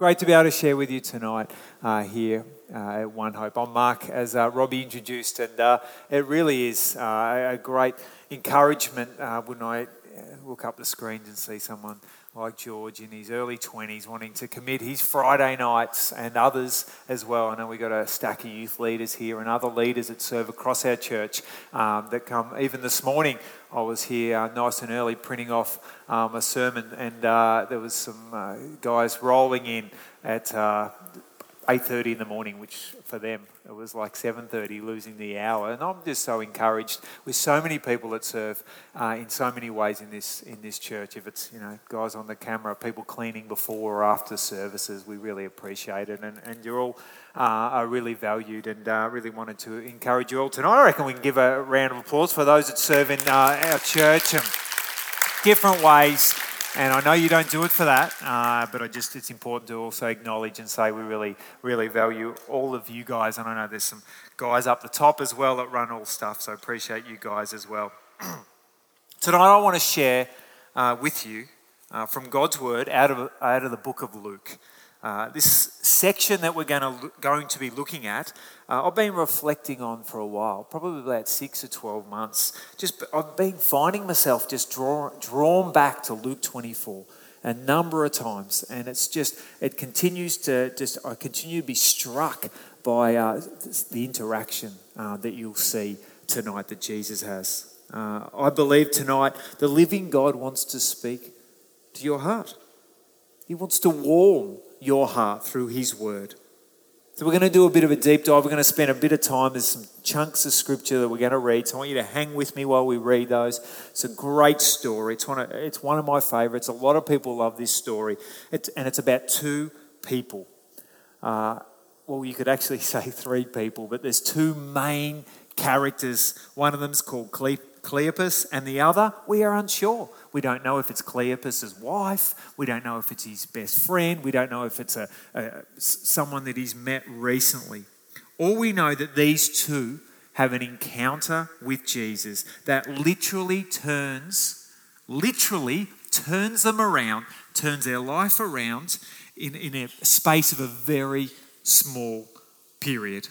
Great to be able to share with you tonight uh, here uh, at One Hope. I'm Mark, as uh, Robbie introduced, and uh, it really is uh, a great encouragement uh, when I look up the screens and see someone like George in his early 20s wanting to commit his Friday nights and others as well. I know we've got a stack of youth leaders here and other leaders that serve across our church um, that come. Even this morning, I was here uh, nice and early printing off um, a sermon, and uh, there was some uh, guys rolling in at uh, 8.30 in the morning, which for them, it was like 7.30, losing the hour. And I'm just so encouraged with so many people that serve uh, in so many ways in this, in this church. If it's, you know, guys on the camera, people cleaning before or after services, we really appreciate it. And, and you're all uh, are really valued and uh, really wanted to encourage you all tonight. I reckon we can give a round of applause for those that serve in uh, our church in different ways. And I know you don't do it for that, uh, but I just it's important to also acknowledge and say we really, really value all of you guys. And I know there's some guys up the top as well that run all stuff, so appreciate you guys as well. Tonight I want to share uh, with you uh, from God's word out of out of the book of Luke. Uh, this section that we're to, going to be looking at, uh, I've been reflecting on for a while, probably about six or 12 months. Just I've been finding myself just draw, drawn back to Luke 24 a number of times, and it's just, it continues to just, I continue to be struck by uh, the interaction uh, that you'll see tonight that Jesus has. Uh, I believe tonight the living God wants to speak to your heart. He wants to warm your heart through His Word. So, we're going to do a bit of a deep dive. We're going to spend a bit of time. There's some chunks of scripture that we're going to read. So, I want you to hang with me while we read those. It's a great story. It's one of, it's one of my favorites. A lot of people love this story. It's, and it's about two people. Uh, well, you could actually say three people, but there's two main characters. One of them's called Cleopas, and the other, we are unsure. We don't know if it's Cleopas's wife. We don't know if it's his best friend. We don't know if it's a, a someone that he's met recently. All we know that these two have an encounter with Jesus that literally turns, literally turns them around, turns their life around in, in a space of a very small period.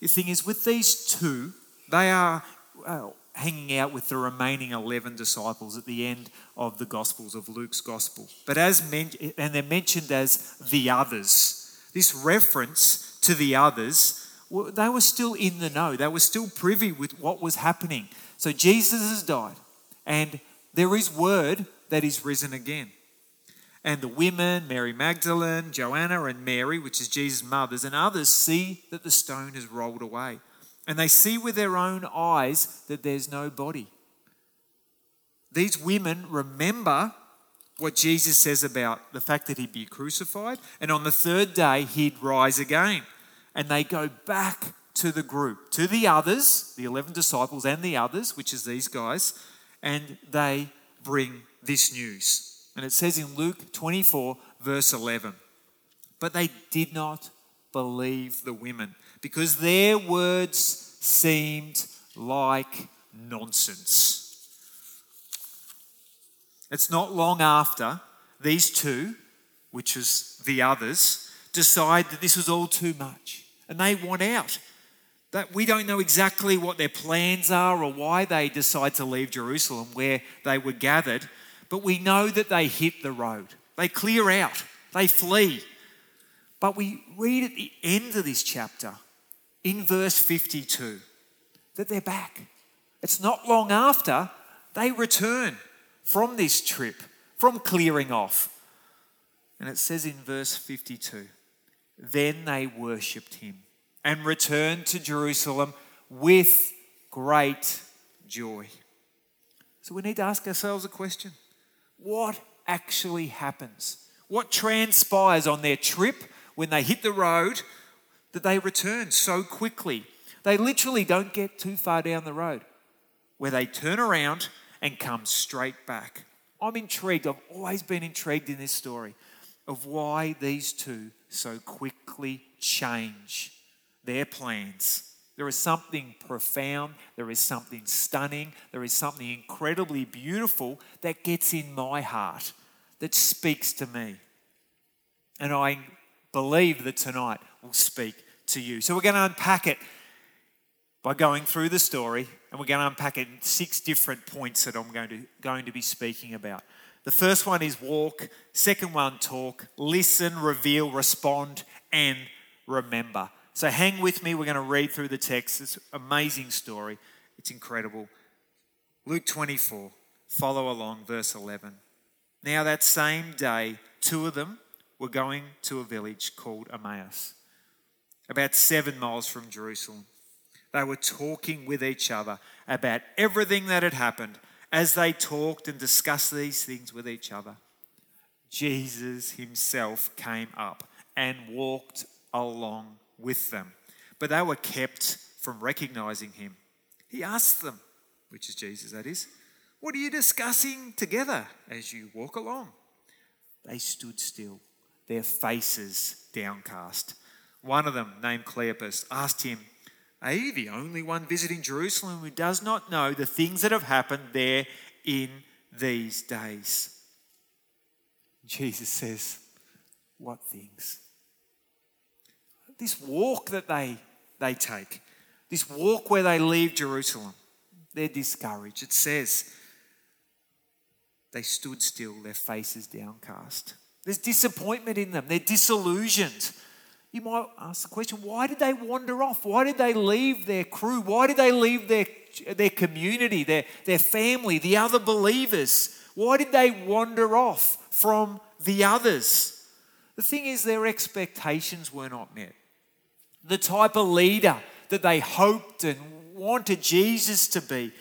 The thing is, with these two, they are well, hanging out with the remaining 11 disciples at the end of the Gospels of Luke's Gospel. But as men- and they're mentioned as the others. This reference to the others, they were still in the know. They were still privy with what was happening. So Jesus has died, and there is word that he's risen again. And the women, Mary Magdalene, Joanna, and Mary, which is Jesus' mothers, and others see that the stone has rolled away and they see with their own eyes that there's no body. These women remember what Jesus says about the fact that he'd be crucified, and on the third day he'd rise again. And they go back to the group, to the others, the 11 disciples and the others, which is these guys, and they bring this news. And it says in Luke 24, verse 11, but they did not believe the women because their words seemed like nonsense. It's not long after these two, which was the others, decide that this was all too much and they want out. That we don't know exactly what their plans are or why they decide to leave Jerusalem where they were gathered, but we know that they hit the road. They clear out, they flee. But we read at the end of this chapter in verse 52 that they're back. It's not long after they return from this trip, from clearing off. And it says in verse 52 Then they worshipped him and returned to Jerusalem with great joy. So we need to ask ourselves a question What actually happens? What transpires on their trip when they hit the road that they return so quickly. They literally don't get too far down the road where they turn around and come straight back. I'm intrigued. I've always been intrigued in this story of why these two so quickly change their plans. There is something profound, there is something stunning, there is something incredibly beautiful that gets in my heart, that speaks to me. And I believe that tonight will speak to you. So we're going to unpack it by going through the story, and we're going to unpack it in six different points that I'm going to, going to be speaking about. The first one is walk, second one, talk, listen, reveal, respond, and remember. So hang with me. We're going to read through the text. It's an amazing story. It's incredible. Luke 24, follow along, verse 11. Now, that same day, two of them were going to a village called Emmaus, about seven miles from Jerusalem. They were talking with each other about everything that had happened. As they talked and discussed these things with each other, Jesus himself came up and walked along with them. But they were kept from recognizing him. He asked them, which is Jesus, that is, What are you discussing together as you walk along? They stood still, their faces downcast. One of them, named Cleopas, asked him, Are you the only one visiting Jerusalem who does not know the things that have happened there in these days? Jesus says, What things? This walk that they, they take, this walk where they leave Jerusalem, they're discouraged. It says, they stood still, their faces downcast. There's disappointment in them, they're disillusioned. You might ask the question why did they wander off? Why did they leave their crew? Why did they leave their, their community, their, their family, the other believers? Why did they wander off from the others? The thing is, their expectations were not met. The type of leader that they hoped and wanted Jesus to be.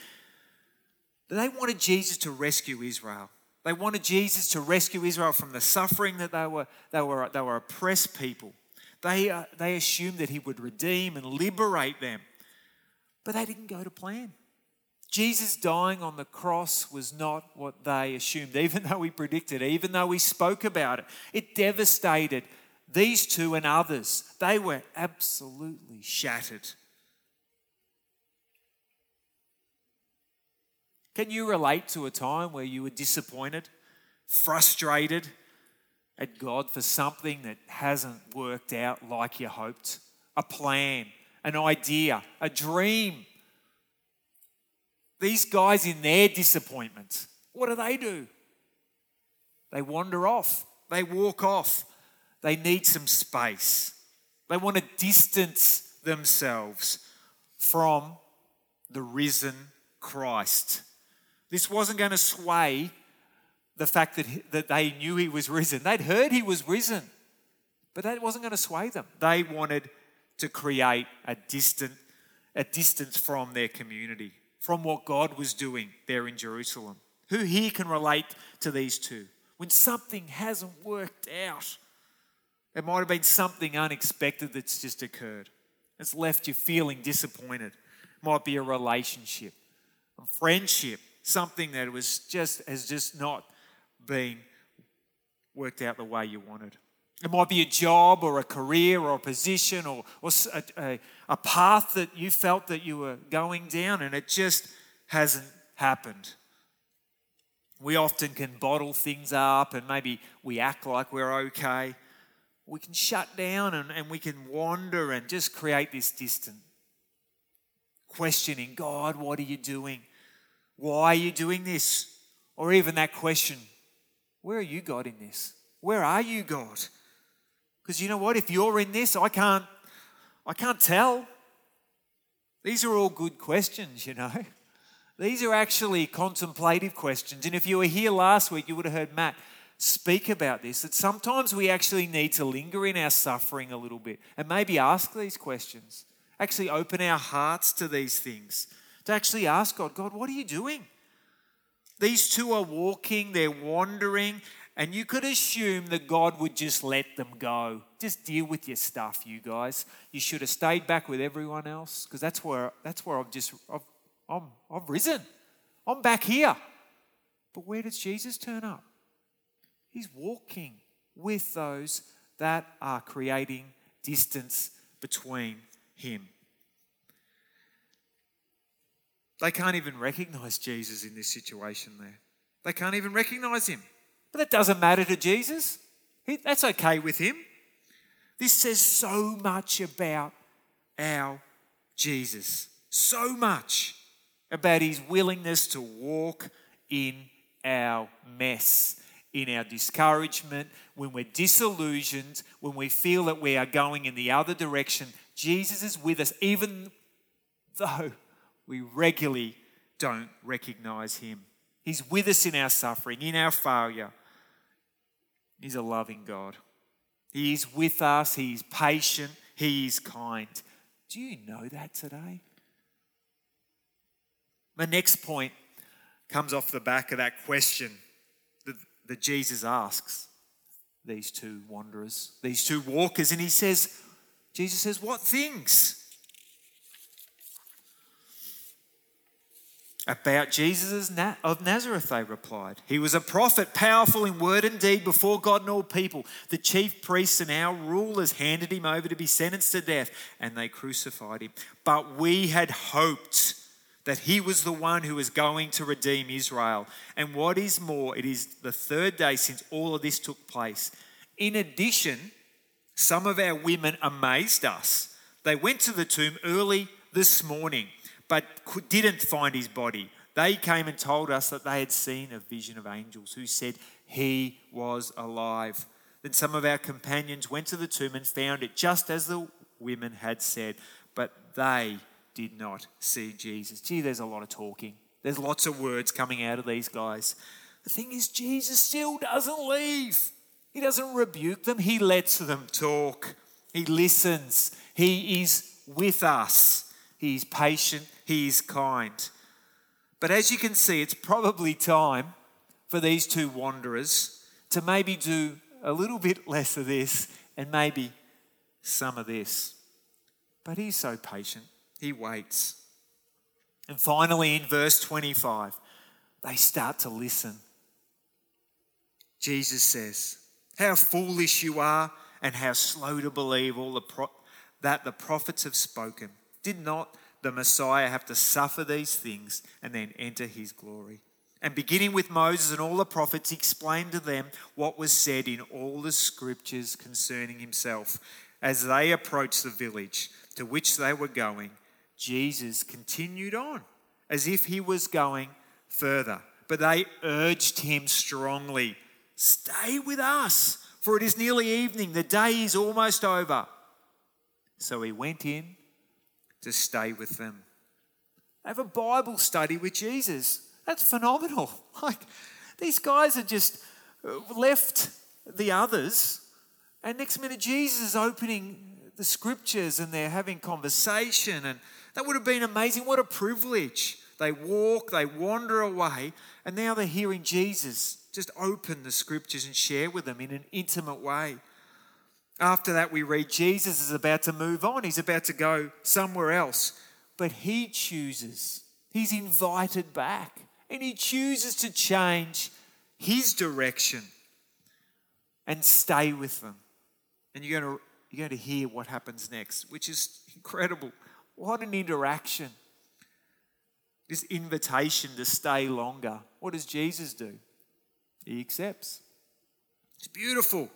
They wanted Jesus to rescue Israel. They wanted Jesus to rescue Israel from the suffering that they were, they were, they were oppressed people. They, uh, they assumed that he would redeem and liberate them. But they didn't go to plan. Jesus dying on the cross was not what they assumed, even though we predicted, even though we spoke about it. It devastated these two and others. They were absolutely shattered. Can you relate to a time where you were disappointed, frustrated at God for something that hasn't worked out like you hoped? A plan, an idea, a dream. These guys, in their disappointment, what do they do? They wander off, they walk off, they need some space. They want to distance themselves from the risen Christ. This wasn't going to sway the fact that, that they knew he was risen. They'd heard he was risen, but that wasn't going to sway them. They wanted to create a distant, a distance from their community, from what God was doing there in Jerusalem. Who here can relate to these two? When something hasn't worked out, it might have been something unexpected that's just occurred. It's left you feeling disappointed. It might be a relationship, a friendship, something that was just has just not been worked out the way you wanted. It might be a job or a career or a position or, or a, a, a path that you felt that you were going down and it just hasn't happened. We often can bottle things up and maybe we act like we're okay. We can shut down and, and we can wander and just create this distance. Questioning God, what are you doing? Why are you doing this? Or even that question, where are you, God, in this? Where are you, God? Because you know what? If you're in this, I can't, I can't tell. These are all good questions, you know. These are actually contemplative questions. And if you were here last week, you would have heard Matt speak about this that sometimes we actually need to linger in our suffering a little bit and maybe ask these questions. Actually, open our hearts to these things to actually ask God, God, what are you doing? These two are walking, they're wandering, and you could assume that God would just let them go. Just deal with your stuff, you guys. You should have stayed back with everyone else because that's where that's where I've just I've, I'm I've risen. I'm back here. But where does Jesus turn up? He's walking with those that are creating distance between him they can't even recognize Jesus in this situation there. They can't even recognize him. But that doesn't matter to Jesus. That's okay with him. This says so much about our Jesus. So much about his willingness to walk in our mess, in our discouragement, when we're disillusioned, when we feel that we are going in the other direction. Jesus is with us, even though we regularly don't recognize him. He's with us in our suffering, in our failure. He's a loving God. He is with us, He is patient, He is kind. Do you know that today? My next point comes off the back of that question that, that Jesus asks these two wanderers, these two walkers, and he says, Jesus says, What things? About Jesus of Nazareth, they replied. He was a prophet, powerful in word and deed before God and all people. The chief priests and our rulers handed him over to be sentenced to death, and they crucified him. But we had hoped that he was the one who was going to redeem Israel. And what is more, it is the third day since all of this took place. In addition, some of our women amazed us. They went to the tomb early this morning but didn't find his body. They came and told us that they had seen a vision of angels who said he was alive. Then some of our companions went to the tomb and found it just as the women had said, but they did not see Jesus. Gee, there's a lot of talking. There's lots of words coming out of these guys. The thing is, Jesus still doesn't leave. He doesn't rebuke them, He lets them talk. He listens. He is with us. He's patient. He's kind. But as you can see, it's probably time for these two wanderers to maybe do a little bit less of this and maybe some of this. But he's so patient, he waits. And finally, in verse 25, they start to listen. Jesus says, How foolish you are, and how slow to believe all the pro- that the prophets have spoken. Did not the Messiah have to suffer these things and then enter his glory. And beginning with Moses and all the prophets, he explained to them what was said in all the scriptures concerning himself. As they approached the village to which they were going, Jesus continued on as if he was going further. But they urged him strongly Stay with us, for it is nearly evening. The day is almost over. So he went in to stay with them. Have a Bible study with Jesus. That's phenomenal. Like, these guys are just uh, left the others, and next minute, Jesus is opening the scriptures and they're having conversation, and that would have been amazing. What a privilege. They walk, they wander away, and now they're hearing Jesus just open the scriptures and share with them in an intimate way. After that, we read Jesus is about to move on, he's about to go somewhere else. But he chooses, he's invited back, and he chooses to change his direction and stay with them. And you're going to, you're going to hear what happens next, which is incredible. What an interaction. This invitation to stay longer. What does Jesus do? He accepts. It's beautiful.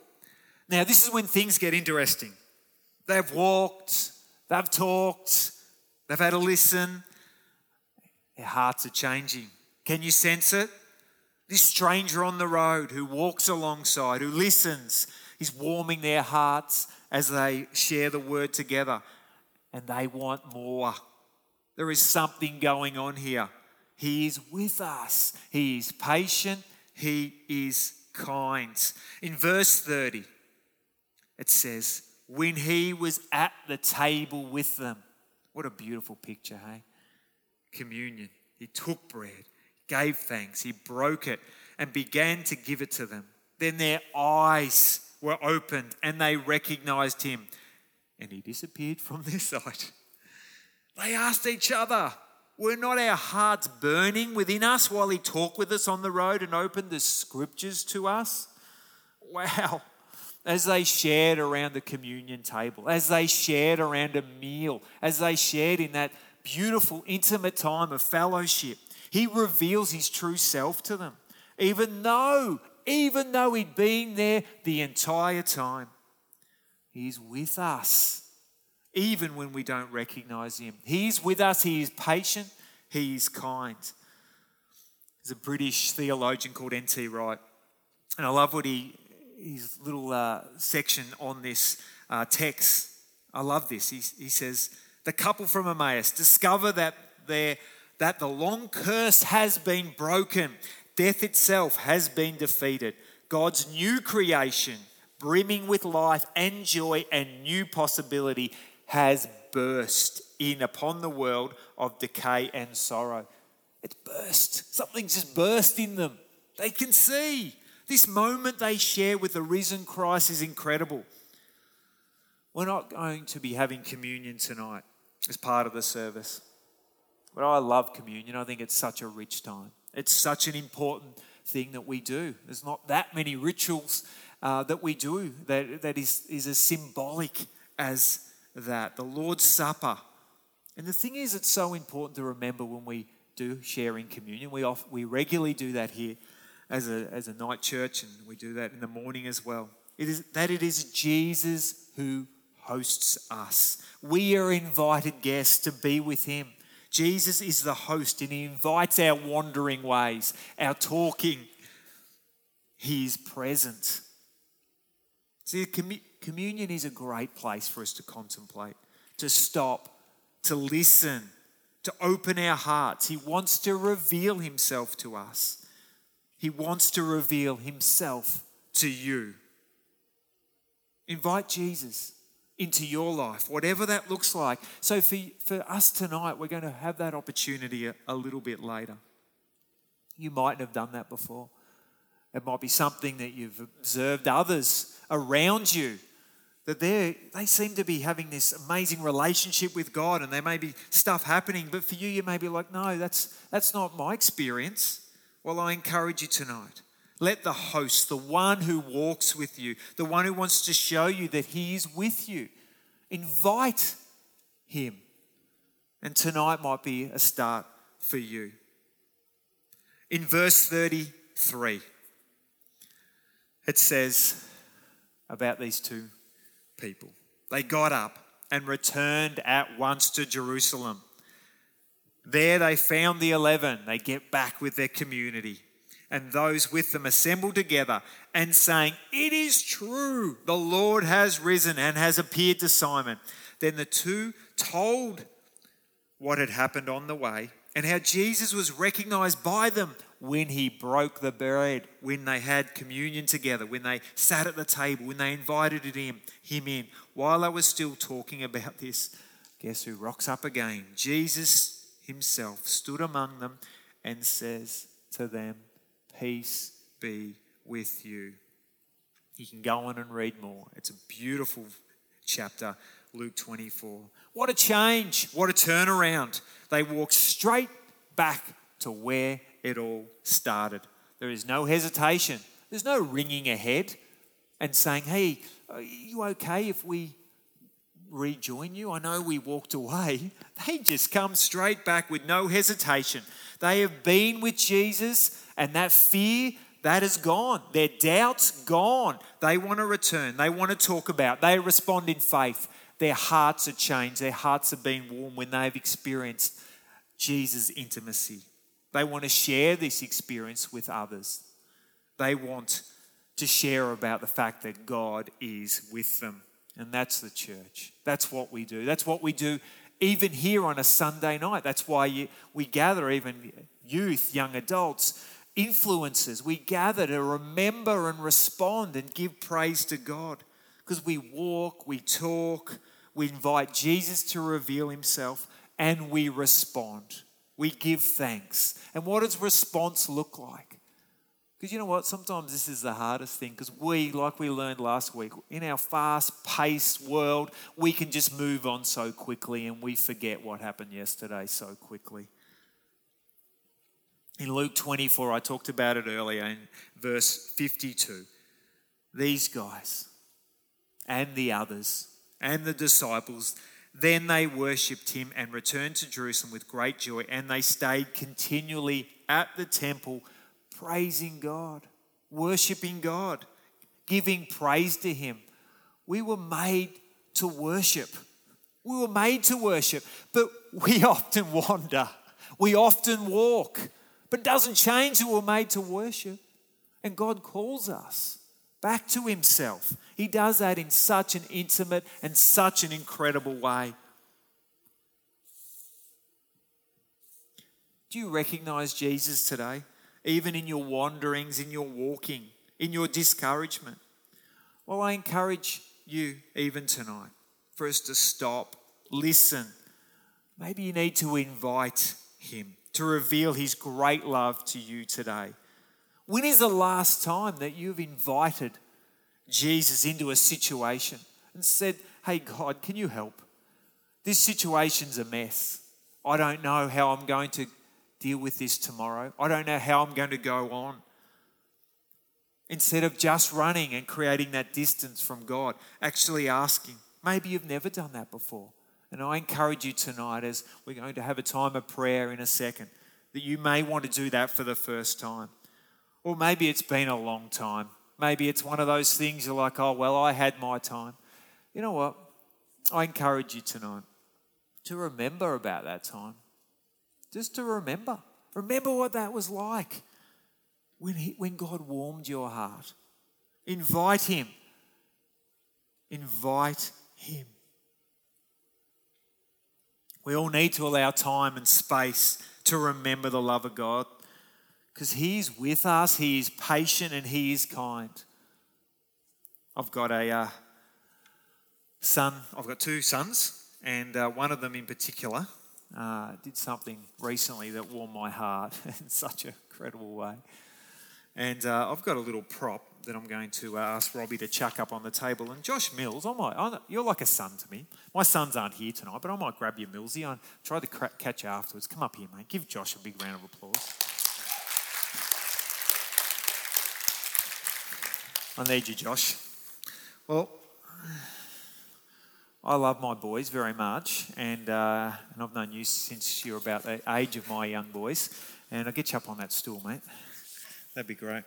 Now, this is when things get interesting. They've walked, they've talked, they've had a listen. Their hearts are changing. Can you sense it? This stranger on the road who walks alongside, who listens, is warming their hearts as they share the word together. And they want more. There is something going on here. He is with us, He is patient, He is kind. In verse 30, it says, when he was at the table with them. What a beautiful picture, hey? Communion. He took bread, gave thanks, he broke it, and began to give it to them. Then their eyes were opened and they recognized him, and he disappeared from their sight. They asked each other, Were not our hearts burning within us while he talked with us on the road and opened the scriptures to us? Wow as they shared around the communion table, as they shared around a meal, as they shared in that beautiful, intimate time of fellowship. He reveals his true self to them. Even though even though He'd been there the entire time. He's with us, even when we don't recognize Him. He's with us, He is patient, He is kind. There's a British theologian called N.T. Wright, and I love what he, his little uh, section on this uh, text. I love this. He, he says, The couple from Emmaus discover that, that the long curse has been broken, death itself has been defeated. God's new creation, brimming with life and joy and new possibility, has burst in upon the world of decay and sorrow. It's burst. Something's just burst in them. They can see. This moment they share with the risen Christ is incredible. We're not going to be having communion tonight as part of the service. But I love communion. I think it's such a rich time. It's such an important thing that we do. There's not that many rituals uh, that we do that, that is, is as symbolic as that. The Lord's Supper. And the thing is, it's so important to remember when we do sharing communion. We, off, we regularly do that here as a, as a night church, and we do that in the morning as well. It is that it is Jesus who hosts us. We are invited guests to be with him. Jesus is the host and he invites our wandering ways, our talking. He is present. See, communion is a great place for us to contemplate, to stop, to listen, to open our hearts. He wants to reveal himself to us. He wants to reveal himself to you. Invite Jesus into your life, whatever that looks like. So, for, for us tonight, we're going to have that opportunity a, a little bit later. You mightn't have done that before. It might be something that you've observed others around you that they they seem to be having this amazing relationship with God and there may be stuff happening, but for you, you may be like, no, that's, that's not my experience. Well, I encourage you tonight let the host, the one who walks with you, the one who wants to show you that he is with you, invite him. And tonight might be a start for you. In verse 33, it says about these two people. They got up and returned at once to Jerusalem. There they found the eleven. They get back with their community and those with them assembled together and saying, It is true, the Lord has risen and has appeared to Simon. Then the two told what had happened on the way and how Jesus was recognized by them when he broke the bread, when they had communion together, when they sat at the table, when they invited him, him in. While I was still talking about this, guess who rocks up again? Jesus himself stood among them and says to them, Peace be with you. You can go on and read more. It's a beautiful chapter, Luke 24. What a change! What a turnaround. They walk straight back to where it all started. There is no hesitation, there's no ringing ahead and saying, Hey, are you okay if we rejoin you? I know we walked away. They just come straight back with no hesitation. They have been with Jesus and that fear, that is gone. Their doubts, gone. They want to return. They want to talk about. They respond in faith. Their hearts are changed. Their hearts have been warm when they've experienced Jesus' intimacy. They want to share this experience with others. They want to share about the fact that God is with them. And that's the church. That's what we do. That's what we do even here on a Sunday night. That's why we gather, even youth, young adults, influences. We gather to remember and respond and give praise to God because we walk, we talk, we invite Jesus to reveal himself, and we respond. We give thanks. And what does response look like? Because you know what? Sometimes this is the hardest thing because we, like we learned last week, in our fast paced world, we can just move on so quickly and we forget what happened yesterday so quickly. In Luke 24, I talked about it earlier in verse 52. These guys and the others and the disciples, then they worshipped him and returned to Jerusalem with great joy, and they stayed continually at the temple praising God. worshiping God, giving praise to Him. We were made to worship. We were made to worship, but we often wander. We often walk, but it doesn't change that we're made to worship. And God calls us back to Himself. He does that in such an intimate and such an incredible way. Do you recognize Jesus today? Even in your wanderings, in your walking, in your discouragement? Well, I encourage you, even tonight, for us to stop, listen. Maybe you need to invite Him to reveal His great love to you today. When is the last time that you've invited Jesus into a situation and said, Hey, God, can you help? This situation's a mess. I don't know how I'm going to deal with this tomorrow. I don't know how I'm going to go on. Instead of just running and creating that distance from God, actually asking. Maybe you've never done that before. And I encourage you tonight, as we're going to have a time of prayer in a second, that you may want to do that for the first time. Or maybe it's been a long time. Maybe it's one of those things you're like, oh, well, I had my time. You know what? I encourage you tonight to remember about that time. Just to remember. Remember what that was like when, he, when God warmed your heart. Invite Him. Invite Him. We all need to allow time and space to remember the love of God because He's with us, He is patient, and He is kind. I've got a uh, son, I've got two sons, and uh, one of them in particular uh, did something recently that warmed my heart in such an incredible way. And uh, I've got a little prop that I'm going to uh, ask Robbie to chuck up on the table. And Josh Mills, I might, I you're like a son to me. My sons aren't here tonight, but I might grab you, Millsy. I try to catch you afterwards. Come up here, mate. Give Josh a big round of applause. I need you, Josh. Well, I love my boys very much, and, uh, and I've known you since you're about the age of my young boys. And I'll get you up on that stool, mate. That'd be great.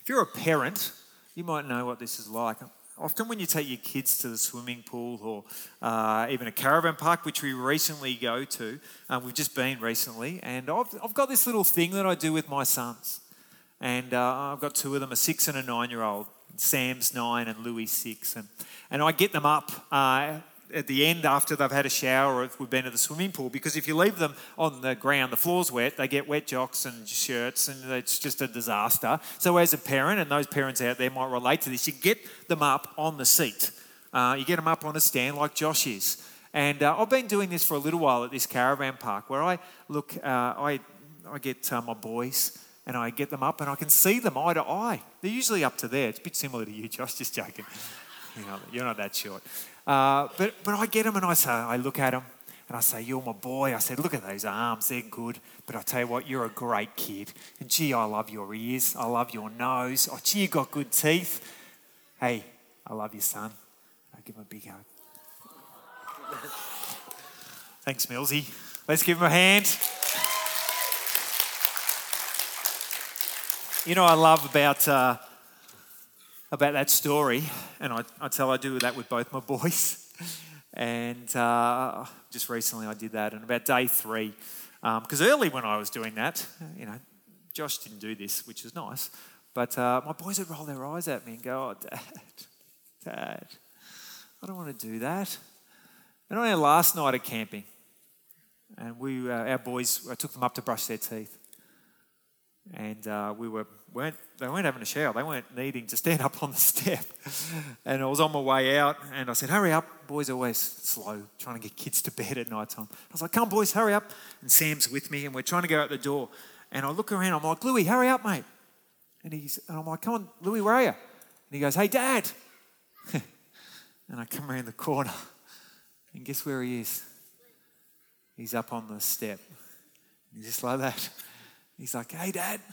If you're a parent, you might know what this is like. Often, when you take your kids to the swimming pool or uh, even a caravan park, which we recently go to, um, we've just been recently, and I've, I've got this little thing that I do with my sons. And uh, I've got two of them, a six and a nine year old. Sam's nine and Louis six. And, and I get them up uh, at the end after they've had a shower or if we've been to the swimming pool because if you leave them on the ground, the floor's wet, they get wet jocks and shirts and it's just a disaster. So, as a parent, and those parents out there might relate to this, you get them up on the seat. Uh, you get them up on a stand like Josh is. And uh, I've been doing this for a little while at this caravan park where I look, uh, I, I get uh, my boys and I get them up and I can see them eye to eye. They're usually up to there. It's a bit similar to you, Josh, just joking. You know, you're not that short. Uh, but, but I get them and I say, I look at them and I say, You're my boy. I said, Look at those arms, they're good. But I tell you what, you're a great kid. And gee, I love your ears. I love your nose. Oh, gee, you got good teeth. Hey, I love you, son. I give him a big hug. Thanks, Millsy. Let's give him a hand. You know, I love about uh, about that story, and I, I tell I do that with both my boys. And uh, just recently I did that, and about day three, because um, early when I was doing that, you know, Josh didn't do this, which is nice, but uh, my boys would roll their eyes at me and go, "Oh, Dad, Dad, I don't want to do that." And on our last night of camping, and we, uh, our boys, I took them up to brush their teeth and uh, we were weren't they weren't having a shower. They weren't needing to stand up on the step. and I was on my way out, and I said, "Hurry up, boys! Are always slow, trying to get kids to bed at night time." I was like, "Come, boys, hurry up!" And Sam's with me, and we're trying to go out the door. And I look around. I'm like, "Louis, hurry up, mate!" And he's, and I'm like, "Come on, Louis, where are you?" And he goes, "Hey, Dad." and I come around the corner, and guess where he is? He's up on the step. He's just like that. He's like, hey, Dad.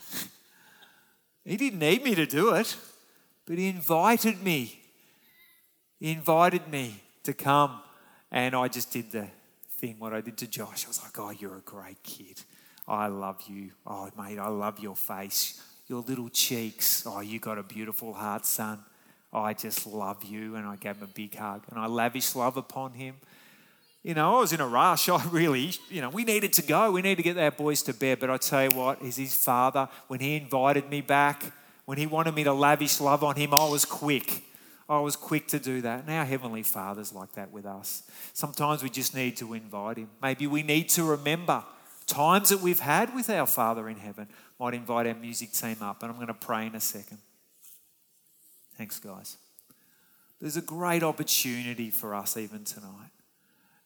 He didn't need me to do it, but he invited me. He invited me to come. And I just did the thing, what I did to Josh. I was like, oh, you're a great kid. I love you. Oh, mate, I love your face. your little cheeks. Oh, you got a beautiful heart, son. I just love you. And I gave him a big hug. And I lavished love upon him. You know, I was in a rush. I really, you know, we needed to go. We needed to get our boys to bed. But I tell you what, is his father, when he invited me back, when he wanted me to lavish love on him, I was quick. I was quick to do that. And our Heavenly Father's like that with us. Sometimes we just need to invite Him. Maybe we need to remember times that we've had with our Father in heaven. Might invite our music team up, and I'm going to pray in a second. Thanks, guys. There's a great opportunity for us even tonight.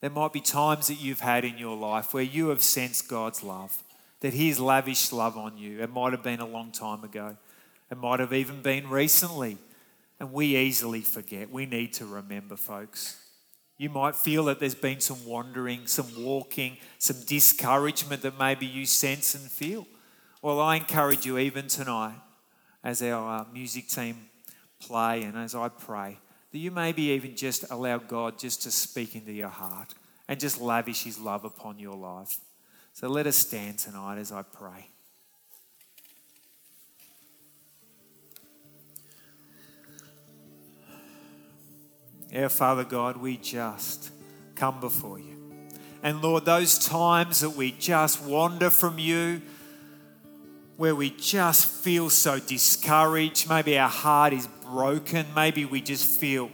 There might be times that you've had in your life where you have sensed God's love, that He's lavished love on you. It might have been a long time ago, it might have even been recently. And we easily forget. We need to remember, folks. You might feel that there's been some wandering, some walking, some discouragement that maybe you sense and feel. Well, I encourage you, even tonight, as our uh, music team play and as I pray, that you maybe even just allow God just to speak into your heart and just lavish His love upon your life. So let us stand tonight as I pray. Our Father God, we just come before you. And Lord, those times that we just wander from you, where we just feel so discouraged, maybe our heart is broken, maybe we just feel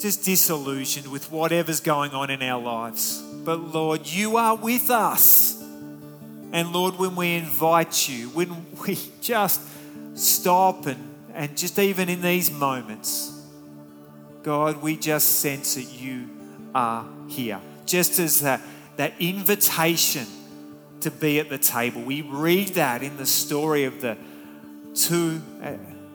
just disillusioned with whatever's going on in our lives. But Lord, you are with us. And Lord, when we invite you, when we just stop and, and just even in these moments, God, we just sense that you are here. Just as that, that invitation to be at the table. We read that in the story of the two uh,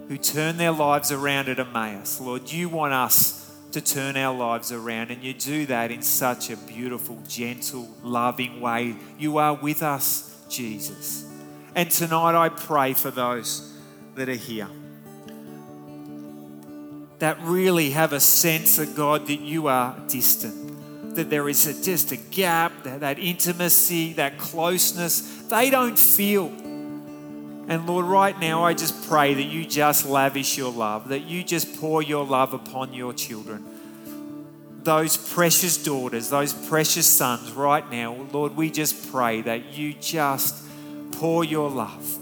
who turned their lives around at Emmaus. Lord, you want us to turn our lives around, and you do that in such a beautiful, gentle, loving way. You are with us, Jesus. And tonight I pray for those that are here that really have a sense of God that you are distant, that there is a, just a gap, that, that intimacy, that closeness, they don't feel. And Lord, right now, I just pray that you just lavish your love, that you just pour your love upon your children. Those precious daughters, those precious sons, right now, Lord, we just pray that you just pour your love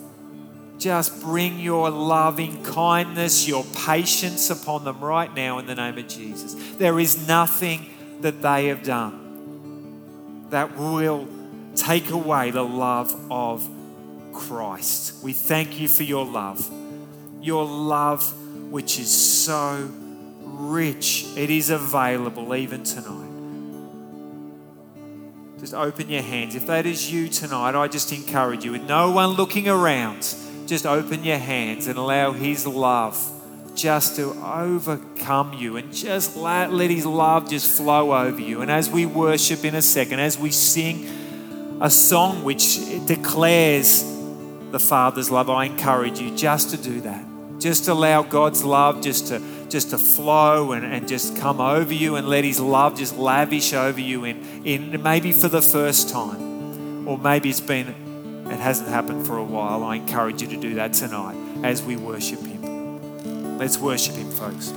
just bring your loving kindness, your patience upon them right now in the name of Jesus. There is nothing that they have done that will take away the love of Christ. We thank you for your love, your love which is so rich. It is available even tonight. Just open your hands. If that is you tonight, I just encourage you, with no one looking around just open your hands and allow His love just to overcome you and just let, let His love just flow over you. And as we worship in a second, as we sing a song which declares the Father's love, I encourage you just to do that. Just allow God's love just to just to flow and, and just come over you and let his love just lavish over you in, in maybe for the first time. Or maybe it's been it hasn't happened for a while. I encourage you to do that tonight as we worship Him. Let's worship Him, folks.